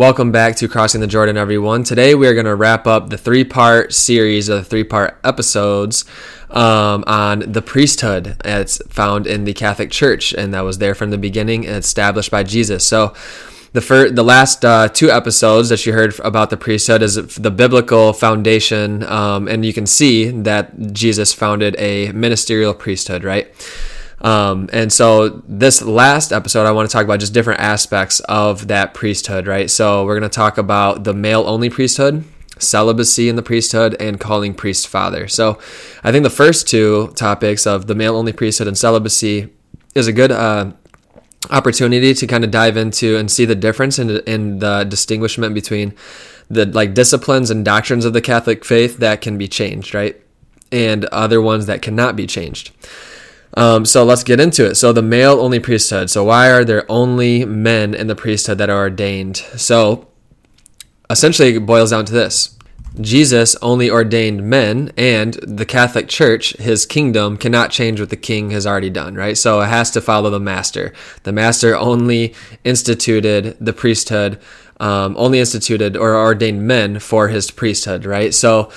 Welcome back to Crossing the Jordan, everyone. Today we are going to wrap up the three part series of three part episodes um, on the priesthood. It's found in the Catholic Church, and that was there from the beginning and established by Jesus. So, the first, the last uh, two episodes that you heard about the priesthood is the biblical foundation, um, and you can see that Jesus founded a ministerial priesthood, right? Um, and so this last episode, I want to talk about just different aspects of that priesthood, right? So we're going to talk about the male only priesthood, celibacy in the priesthood, and calling priest father. So I think the first two topics of the male only priesthood and celibacy is a good uh, opportunity to kind of dive into and see the difference in, in the distinguishment between the like disciplines and doctrines of the Catholic faith that can be changed, right? And other ones that cannot be changed. Um, so let's get into it. So the male only priesthood. So why are there only men in the priesthood that are ordained? So essentially it boils down to this. Jesus only ordained men, and the Catholic Church, his kingdom, cannot change what the king has already done, right? So it has to follow the master. The master only instituted the priesthood, um, only instituted or ordained men for his priesthood, right? So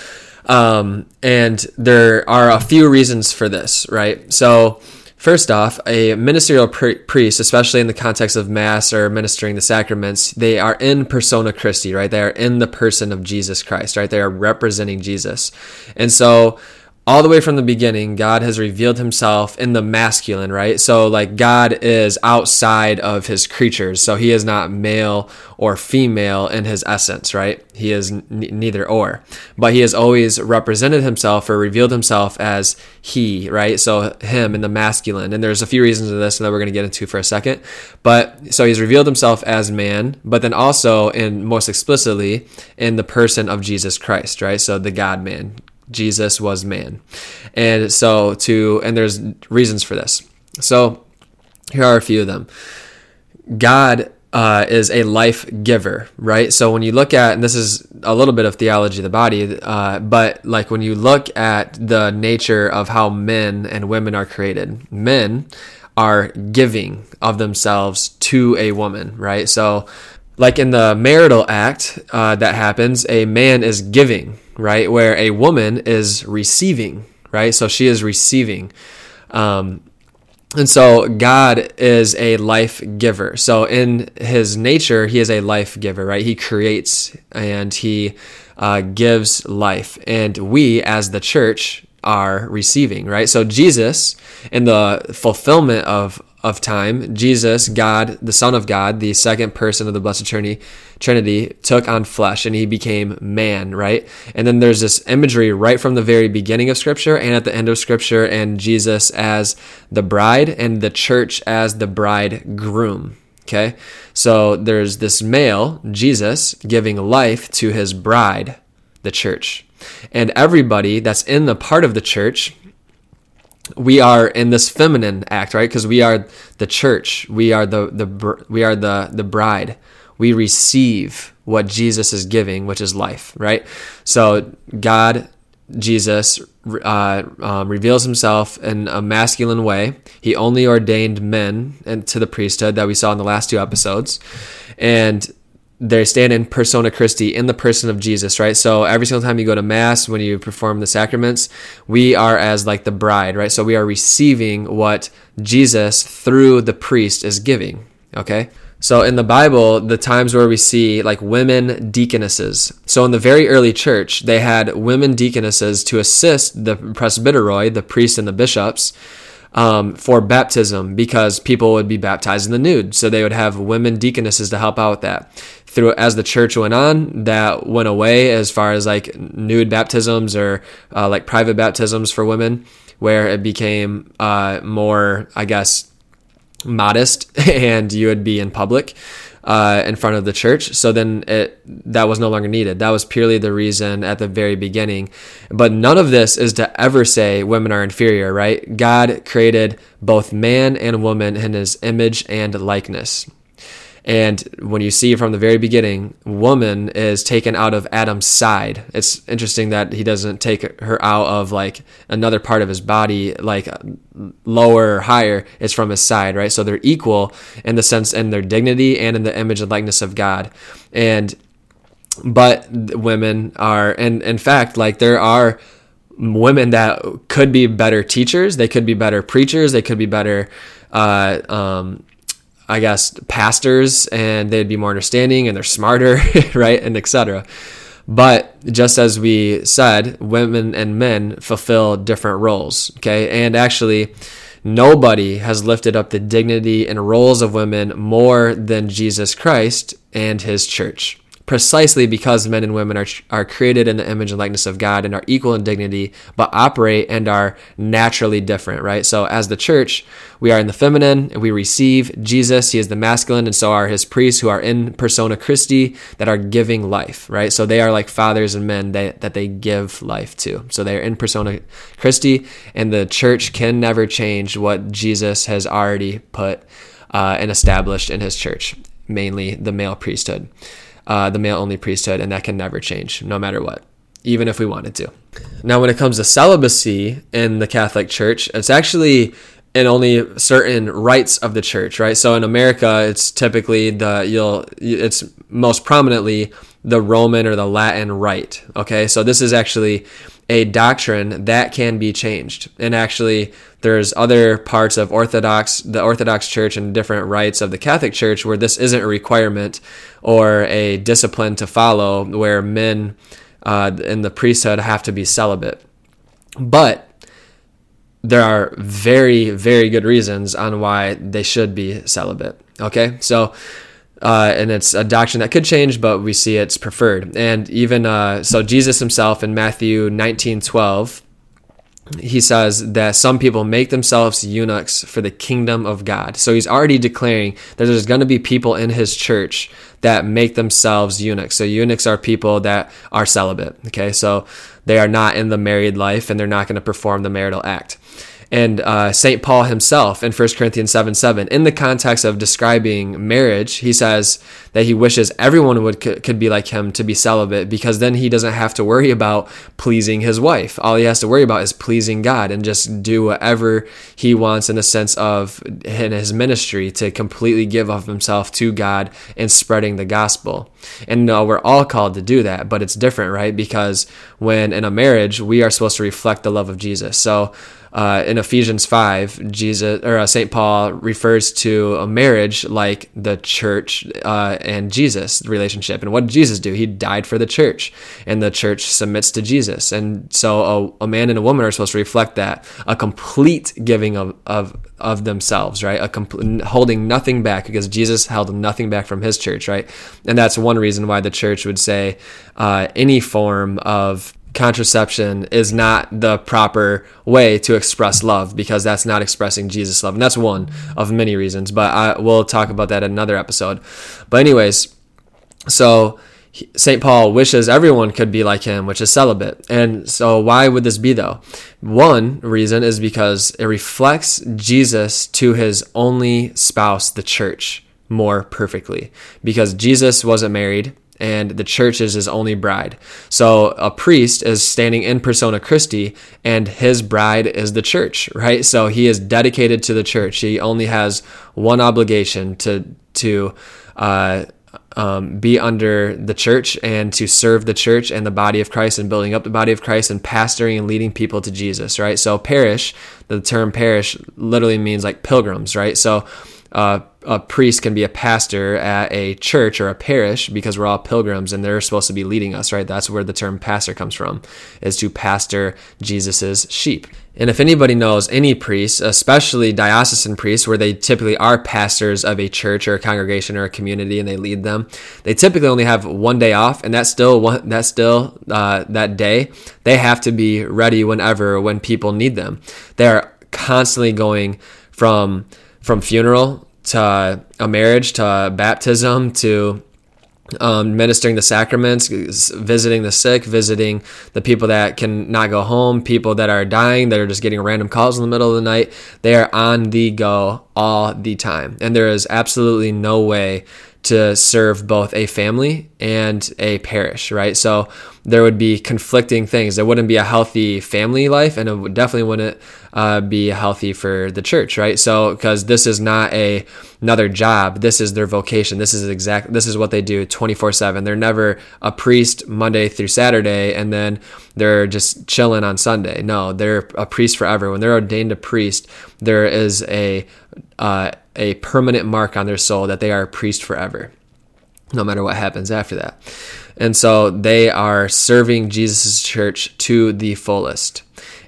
um, and there are a few reasons for this, right? So, first off, a ministerial priest, especially in the context of Mass or ministering the sacraments, they are in persona Christi, right? They are in the person of Jesus Christ, right? They are representing Jesus. And so, all the way from the beginning, God has revealed himself in the masculine, right? So, like, God is outside of his creatures. So, he is not male or female in his essence, right? He is n- neither or. But he has always represented himself or revealed himself as he, right? So, him in the masculine. And there's a few reasons of this that we're going to get into for a second. But so, he's revealed himself as man, but then also, and most explicitly, in the person of Jesus Christ, right? So, the God man, Jesus was man. And so to and there's reasons for this. So here are a few of them. God uh, is a life giver, right? So when you look at, and this is a little bit of theology of the body, uh, but like when you look at the nature of how men and women are created, men are giving of themselves to a woman, right? So, like in the marital act uh, that happens, a man is giving, right? Where a woman is receiving, right? So she is receiving. Um, and so God is a life giver. So in his nature, he is a life giver, right? He creates and he uh, gives life. And we, as the church, are receiving, right? So Jesus, in the fulfillment of of time, Jesus, God, the Son of God, the second person of the Blessed Trinity, Trinity, took on flesh and he became man, right? And then there's this imagery right from the very beginning of Scripture and at the end of Scripture, and Jesus as the bride and the church as the bridegroom. Okay, so there's this male, Jesus, giving life to his bride, the church. And everybody that's in the part of the church, we are in this feminine act, right? Because we are the church. We are the the we are the the bride. We receive what Jesus is giving, which is life, right? So God, Jesus, uh, um, reveals Himself in a masculine way. He only ordained men and to the priesthood that we saw in the last two episodes, and they stand in persona Christi in the person of Jesus, right? So every single time you go to mass, when you perform the sacraments, we are as like the bride, right? So we are receiving what Jesus through the priest is giving, okay? So in the Bible, the times where we see like women deaconesses. So in the very early church, they had women deaconesses to assist the presbyteroi, the priests and the bishops, um, for baptism because people would be baptized in the nude. So they would have women deaconesses to help out with that through as the church went on, that went away as far as like nude baptisms or uh, like private baptisms for women, where it became uh, more, I guess, modest, and you would be in public. Uh, in front of the church. So then it that was no longer needed. That was purely the reason at the very beginning. But none of this is to ever say women are inferior, right? God created both man and woman in his image and likeness. And when you see from the very beginning, woman is taken out of Adam's side. It's interesting that he doesn't take her out of like another part of his body, like lower or higher. It's from his side, right? So they're equal in the sense in their dignity and in the image and likeness of God. And but women are, and in fact, like there are women that could be better teachers, they could be better preachers, they could be better. Uh, um, I guess pastors and they'd be more understanding and they're smarter, right? And etc. But just as we said, women and men fulfill different roles, okay? And actually, nobody has lifted up the dignity and roles of women more than Jesus Christ and his church precisely because men and women are, are created in the image and likeness of God and are equal in dignity, but operate and are naturally different, right? So, as the church, we are in the feminine and we receive Jesus. He is the masculine, and so are his priests who are in persona Christi that are giving life, right? So, they are like fathers and men that, that they give life to. So, they are in persona Christi, and the church can never change what Jesus has already put uh, and established in his church, mainly the male priesthood uh, the male only priesthood, and that can never change, no matter what, even if we wanted to. Now, when it comes to celibacy in the Catholic Church, it's actually in only certain rites of the church, right? So in America, it's typically the you'll it's most prominently the Roman or the Latin rite. Okay, so this is actually a doctrine that can be changed. And actually, there's other parts of Orthodox, the Orthodox Church, and different rites of the Catholic Church where this isn't a requirement or a discipline to follow, where men uh, in the priesthood have to be celibate. But there are very, very good reasons on why they should be celibate. Okay, so uh, and it's a doctrine that could change, but we see it's preferred. And even uh, so, Jesus himself in Matthew 19 12, he says that some people make themselves eunuchs for the kingdom of God. So he's already declaring that there's going to be people in his church that make themselves eunuchs. So eunuchs are people that are celibate. Okay, so they are not in the married life and they're not going to perform the marital act and uh, St. Paul himself in 1 Corinthians 7 7, in the context of describing marriage, he says that he wishes everyone would could be like him to be celibate because then he doesn't have to worry about pleasing his wife. All he has to worry about is pleasing God and just do whatever he wants in the sense of in his ministry to completely give of himself to God and spreading the gospel. And no, we're all called to do that, but it's different, right? Because when in a marriage, we are supposed to reflect the love of Jesus. So uh, in Ephesians 5, Jesus or uh, St. Paul refers to a marriage like the church uh, and Jesus relationship. And what did Jesus do? He died for the church, and the church submits to Jesus. And so a, a man and a woman are supposed to reflect that a complete giving of, of of themselves, right? A holding nothing back because Jesus held nothing back from his church, right? And that's one reason why the church would say uh, any form of contraception is not the proper way to express love because that's not expressing Jesus' love. And that's one of many reasons, but I will talk about that in another episode. But, anyways, so St. Paul wishes everyone could be like him, which is celibate. And so, why would this be though? One reason is because it reflects Jesus to his only spouse, the church, more perfectly. Because Jesus wasn't married, and the church is his only bride. So a priest is standing in persona Christi, and his bride is the church, right? So he is dedicated to the church. He only has one obligation to to uh, um, be under the church and to serve the church and the body of Christ and building up the body of Christ and pastoring and leading people to Jesus, right? So parish, the term parish literally means like pilgrims, right? So uh, a priest can be a pastor at a church or a parish because we're all pilgrims and they're supposed to be leading us, right? That's where the term pastor comes from, is to pastor Jesus's sheep. And if anybody knows any priests, especially diocesan priests, where they typically are pastors of a church or a congregation or a community and they lead them, they typically only have one day off, and that's still one, that's still uh, that day. They have to be ready whenever when people need them. They are constantly going from from funeral to a marriage to baptism to um, ministering the sacraments, visiting the sick, visiting the people that can not go home, people that are dying, that are just getting random calls in the middle of the night. They are on the go all the time. And there is absolutely no way to serve both a family and a parish, right? So there would be conflicting things. There wouldn't be a healthy family life, and it definitely wouldn't uh, be healthy for the church, right? So because this is not a another job, this is their vocation. This is exact. This is what they do twenty four seven. They're never a priest Monday through Saturday, and then they're just chilling on Sunday. No, they're a priest forever. When they're ordained a priest, there is a uh, a permanent mark on their soul that they are a priest forever, no matter what happens after that. And so they are serving Jesus' church to the fullest.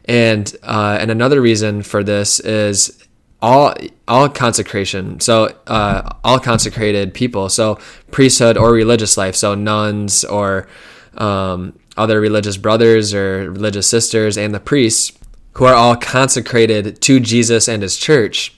And uh, and another reason for this is all all consecration. So uh, all consecrated people. So priesthood or religious life. So nuns or um, other religious brothers or religious sisters and the priests who are all consecrated to Jesus and His church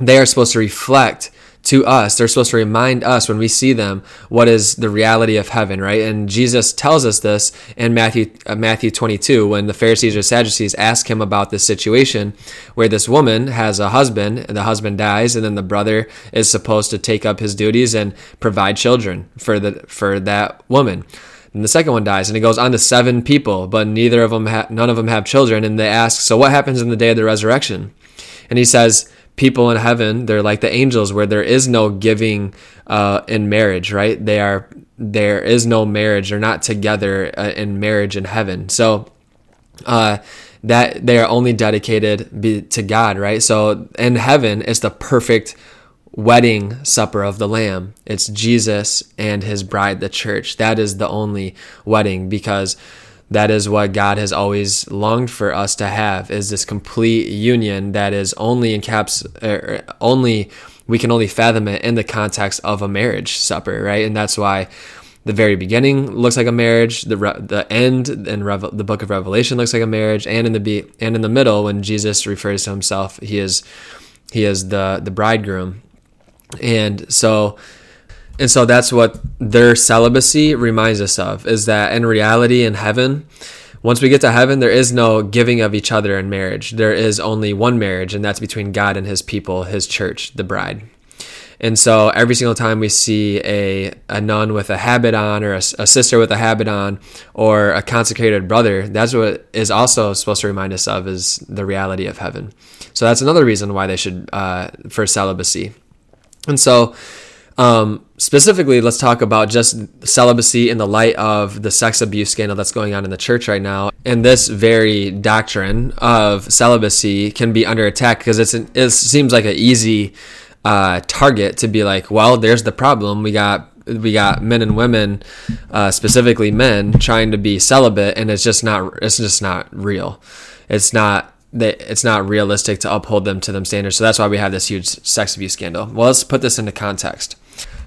they are supposed to reflect to us. They're supposed to remind us when we see them what is the reality of heaven, right? And Jesus tells us this in Matthew uh, Matthew 22 when the Pharisees or Sadducees ask him about this situation where this woman has a husband and the husband dies and then the brother is supposed to take up his duties and provide children for the for that woman. And the second one dies and it goes on to seven people, but neither of them ha- none of them have children and they ask, "So what happens in the day of the resurrection?" And he says, people in heaven they're like the angels where there is no giving uh, in marriage right? They are there is no marriage they're not together uh, in marriage in heaven. So uh, that they are only dedicated be, to god right? So in heaven it's the perfect wedding supper of the lamb. It's jesus and his bride the church. That is the only wedding because that is what God has always longed for us to have is this complete union that is only in caps er, only we can only fathom it in the context of a marriage supper right? And that's why the very beginning looks like a marriage the the end in Reve- the book of revelation looks like a marriage and in the be- and in the middle when Jesus refers to himself he is he is the the bridegroom and so and so that's what their celibacy reminds us of is that in reality, in heaven, once we get to heaven, there is no giving of each other in marriage. There is only one marriage, and that's between God and his people, his church, the bride. And so every single time we see a, a nun with a habit on, or a, a, sister with a habit on, or a consecrated brother, that's what is also supposed to remind us of is the reality of heaven. So that's another reason why they should, uh, for celibacy. And so um, specifically, let's talk about just celibacy in the light of the sex abuse scandal that's going on in the church right now. And this very doctrine of celibacy can be under attack because it's an, it seems like an easy uh, target to be like, well, there's the problem. We got we got men and women, uh, specifically men, trying to be celibate, and it's just not it's just not real. It's not that it's not realistic to uphold them to them standards. So that's why we have this huge sex abuse scandal. Well, let's put this into context.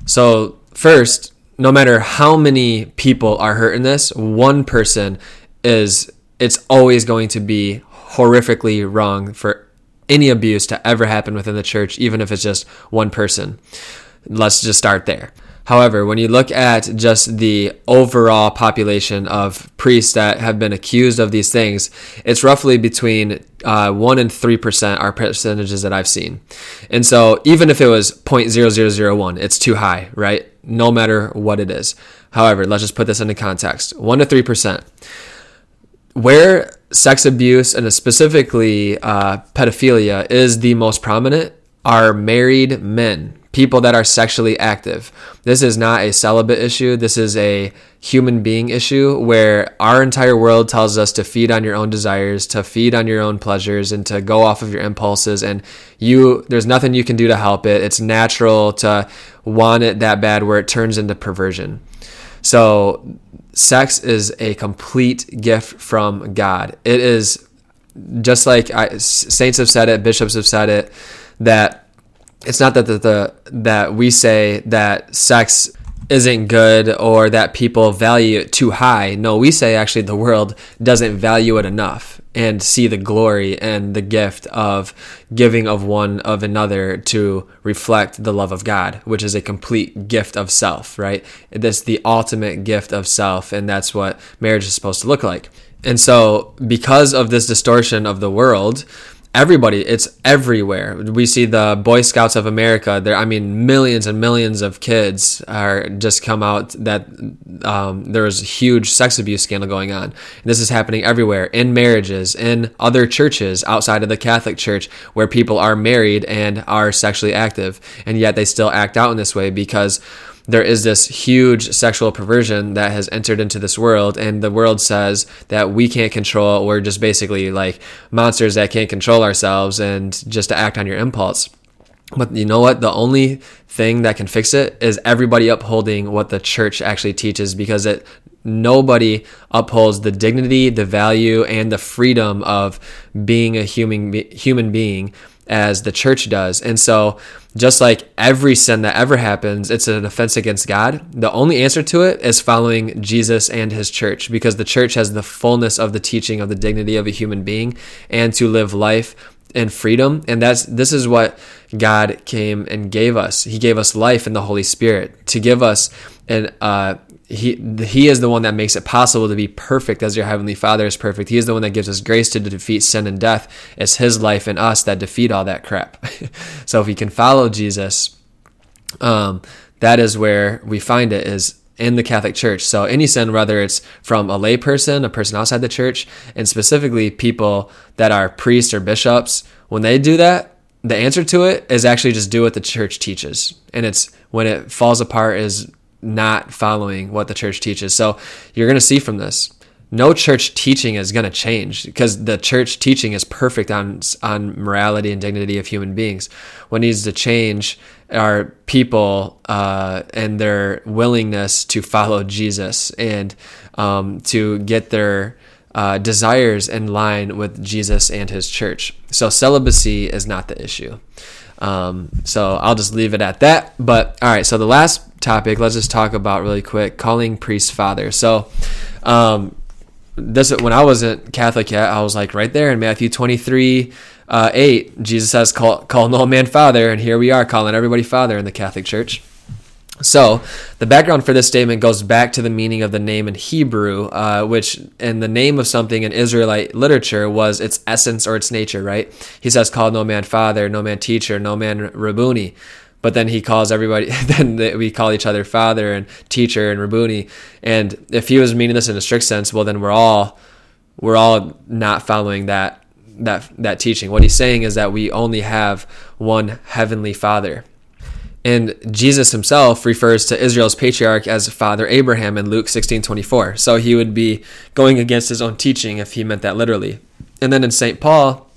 So, first, no matter how many people are hurt in this, one person is it's always going to be horrifically wrong for any abuse to ever happen within the church, even if it's just one person. Let's just start there. However, when you look at just the overall population of priests that have been accused of these things, it's roughly between uh, 1 and 3% are percentages that I've seen. And so even if it was 0.0001, it's too high, right? No matter what it is. However, let's just put this into context 1 to 3%. Where sex abuse and specifically uh, pedophilia is the most prominent are married men people that are sexually active. This is not a celibate issue. This is a human being issue where our entire world tells us to feed on your own desires, to feed on your own pleasures, and to go off of your impulses. And you, there's nothing you can do to help it. It's natural to want it that bad where it turns into perversion. So, sex is a complete gift from God. It is just like I, saints have said it, bishops have said it, that it's not that the, the that we say that sex isn't good or that people value it too high. No, we say actually the world doesn't value it enough and see the glory and the gift of giving of one of another to reflect the love of God, which is a complete gift of self, right? That's the ultimate gift of self, and that's what marriage is supposed to look like. And so, because of this distortion of the world, everybody it's everywhere. We see the boy scouts of america there i mean millions and millions of kids are just come out that um, there was a huge sex abuse scandal going on. And this is happening everywhere in marriages in other churches outside of the catholic church where people are married and are sexually active and yet they still act out in this way because there is this huge sexual perversion that has entered into this world and the world says that we can't control we're just basically like monsters that can't control ourselves and just to act on your impulse. But you know what? The only thing that can fix it is everybody upholding what the church actually teaches because it nobody upholds the dignity the value and the freedom of being a human human being as the church does. And so, just like every sin that ever happens, it's an offense against God. The only answer to it is following Jesus and his church because the church has the fullness of the teaching of the dignity of a human being and to live life in freedom. And that's this is what God came and gave us. He gave us life in the Holy Spirit to give us an uh, he he is the one that makes it possible to be perfect as your heavenly father is perfect. He is the one that gives us grace to defeat sin and death. It's his life and us that defeat all that crap. So if we can follow jesus um, that is where we find it is in the catholic church. So any sin whether it's from a lay person a person outside the church and specifically people that are priests or bishops when they do that the answer to it is actually just do what the church teaches. And it's when it falls apart is not following what the church teaches. So you're going to see from this, no church teaching is going to change because the church teaching is perfect on on morality and dignity of human beings. What needs to change are people uh, and their willingness to follow Jesus and um, to get their uh, desires in line with Jesus and His church. So celibacy is not the issue. Um, so I'll just leave it at that. But all right, so the last topic, let's just talk about really quick calling priest father. So, um, this when I wasn't Catholic yet, I was like right there in Matthew 23, uh, 8, Jesus says, call, call no man father. And here we are calling everybody father in the Catholic Church. So, the background for this statement goes back to the meaning of the name in Hebrew, uh, which in the name of something in Israelite literature was its essence or its nature, right? He says, Call no man father, no man teacher, no man Rabboni but then he calls everybody then we call each other father and teacher and Rabboni and if he was meaning this in a strict sense well then we're all we're all not following that that that teaching. What he's saying is that we only have one heavenly father and Jesus himself refers to Israel's patriarch as Father Abraham in Luke 16:24. So he would be going against his own teaching if he meant that literally. And then in St. Paul,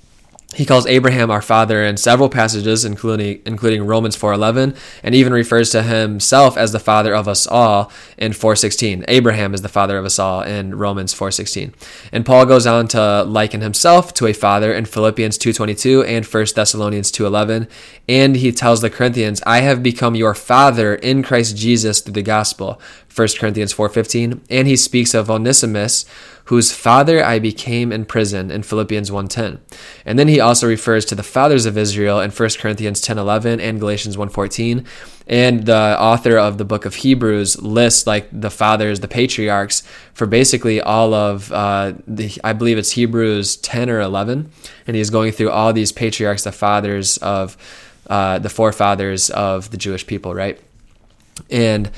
he calls Abraham our father in several passages, including including Romans 4:11, and even refers to himself as the father of us all in 4:16. Abraham is the father of us all in Romans 4:16. And Paul goes on to liken himself to a father in Philippians 2:22 and 1 Thessalonians 2:11, and he tells the Corinthians, "I have become your father in Christ Jesus through the gospel." 1 Corinthians 4:15, and he speaks of Onesimus whose father I became in prison in Philippians 1:10. And then he also refers to the fathers of Israel in 1 Corinthians 10:11 and Galatians 1:14. And the author of the book of Hebrews lists like the fathers, the patriarchs, for basically all of uh, the, I believe it's Hebrews 10 or 11, and he's going through all these patriarchs, the fathers of uh, the forefathers of the Jewish people, right? And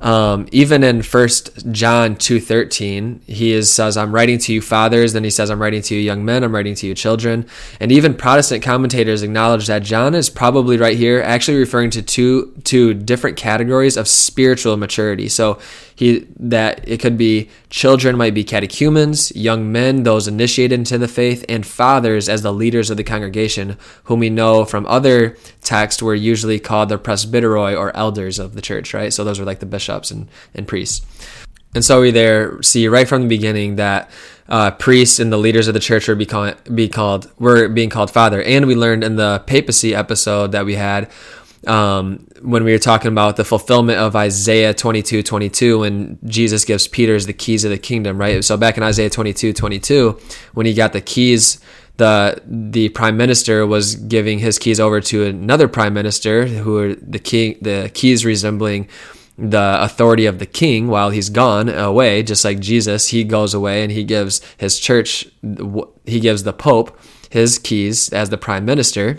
um, even in First John two thirteen, he is, says, "I'm writing to you, fathers." Then he says, "I'm writing to you, young men. I'm writing to you, children." And even Protestant commentators acknowledge that John is probably right here, actually referring to two two different categories of spiritual maturity. So he that it could be children might be catechumens, young men, those initiated into the faith, and fathers as the leaders of the congregation, whom we know from other texts were usually called the presbyteroi or elders of the church, right? So those were like the bishops and, and priests. And so we there see right from the beginning that uh, priests and the leaders of the church were be, call, be called were being called father. And we learned in the papacy episode that we had um, when we were talking about the fulfillment of Isaiah 22 22, when Jesus gives Peter's the keys of the kingdom, right? So back in Isaiah 22 22, when he got the keys, the the prime minister was giving his keys over to another prime minister who were the king the keys resembling the authority of the king while he's gone away, just like Jesus, he goes away and he gives his church, he gives the Pope his keys as the prime minister.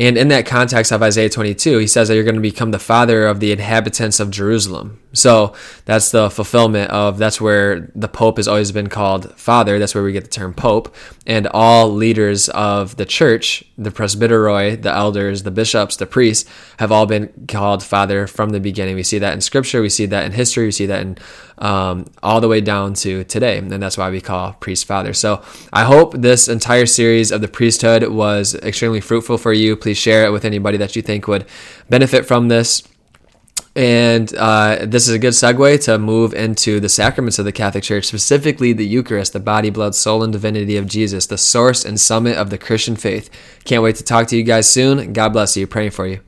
And in that context of Isaiah 22, he says that you're going to become the father of the inhabitants of Jerusalem. So that's the fulfillment of that's where the Pope has always been called father. That's where we get the term Pope. And all leaders of the church, the presbyteroi, the elders, the bishops, the priests, have all been called father from the beginning. We see that in scripture, we see that in history, we see that in um, all the way down to today. And that's why we call priest father. So I hope this entire series of the priesthood was extremely fruitful for you. Please share it with anybody that you think would benefit from this. And uh, this is a good segue to move into the sacraments of the Catholic Church, specifically the Eucharist, the body, blood, soul, and divinity of Jesus, the source and summit of the Christian faith. Can't wait to talk to you guys soon. God bless you. Praying for you.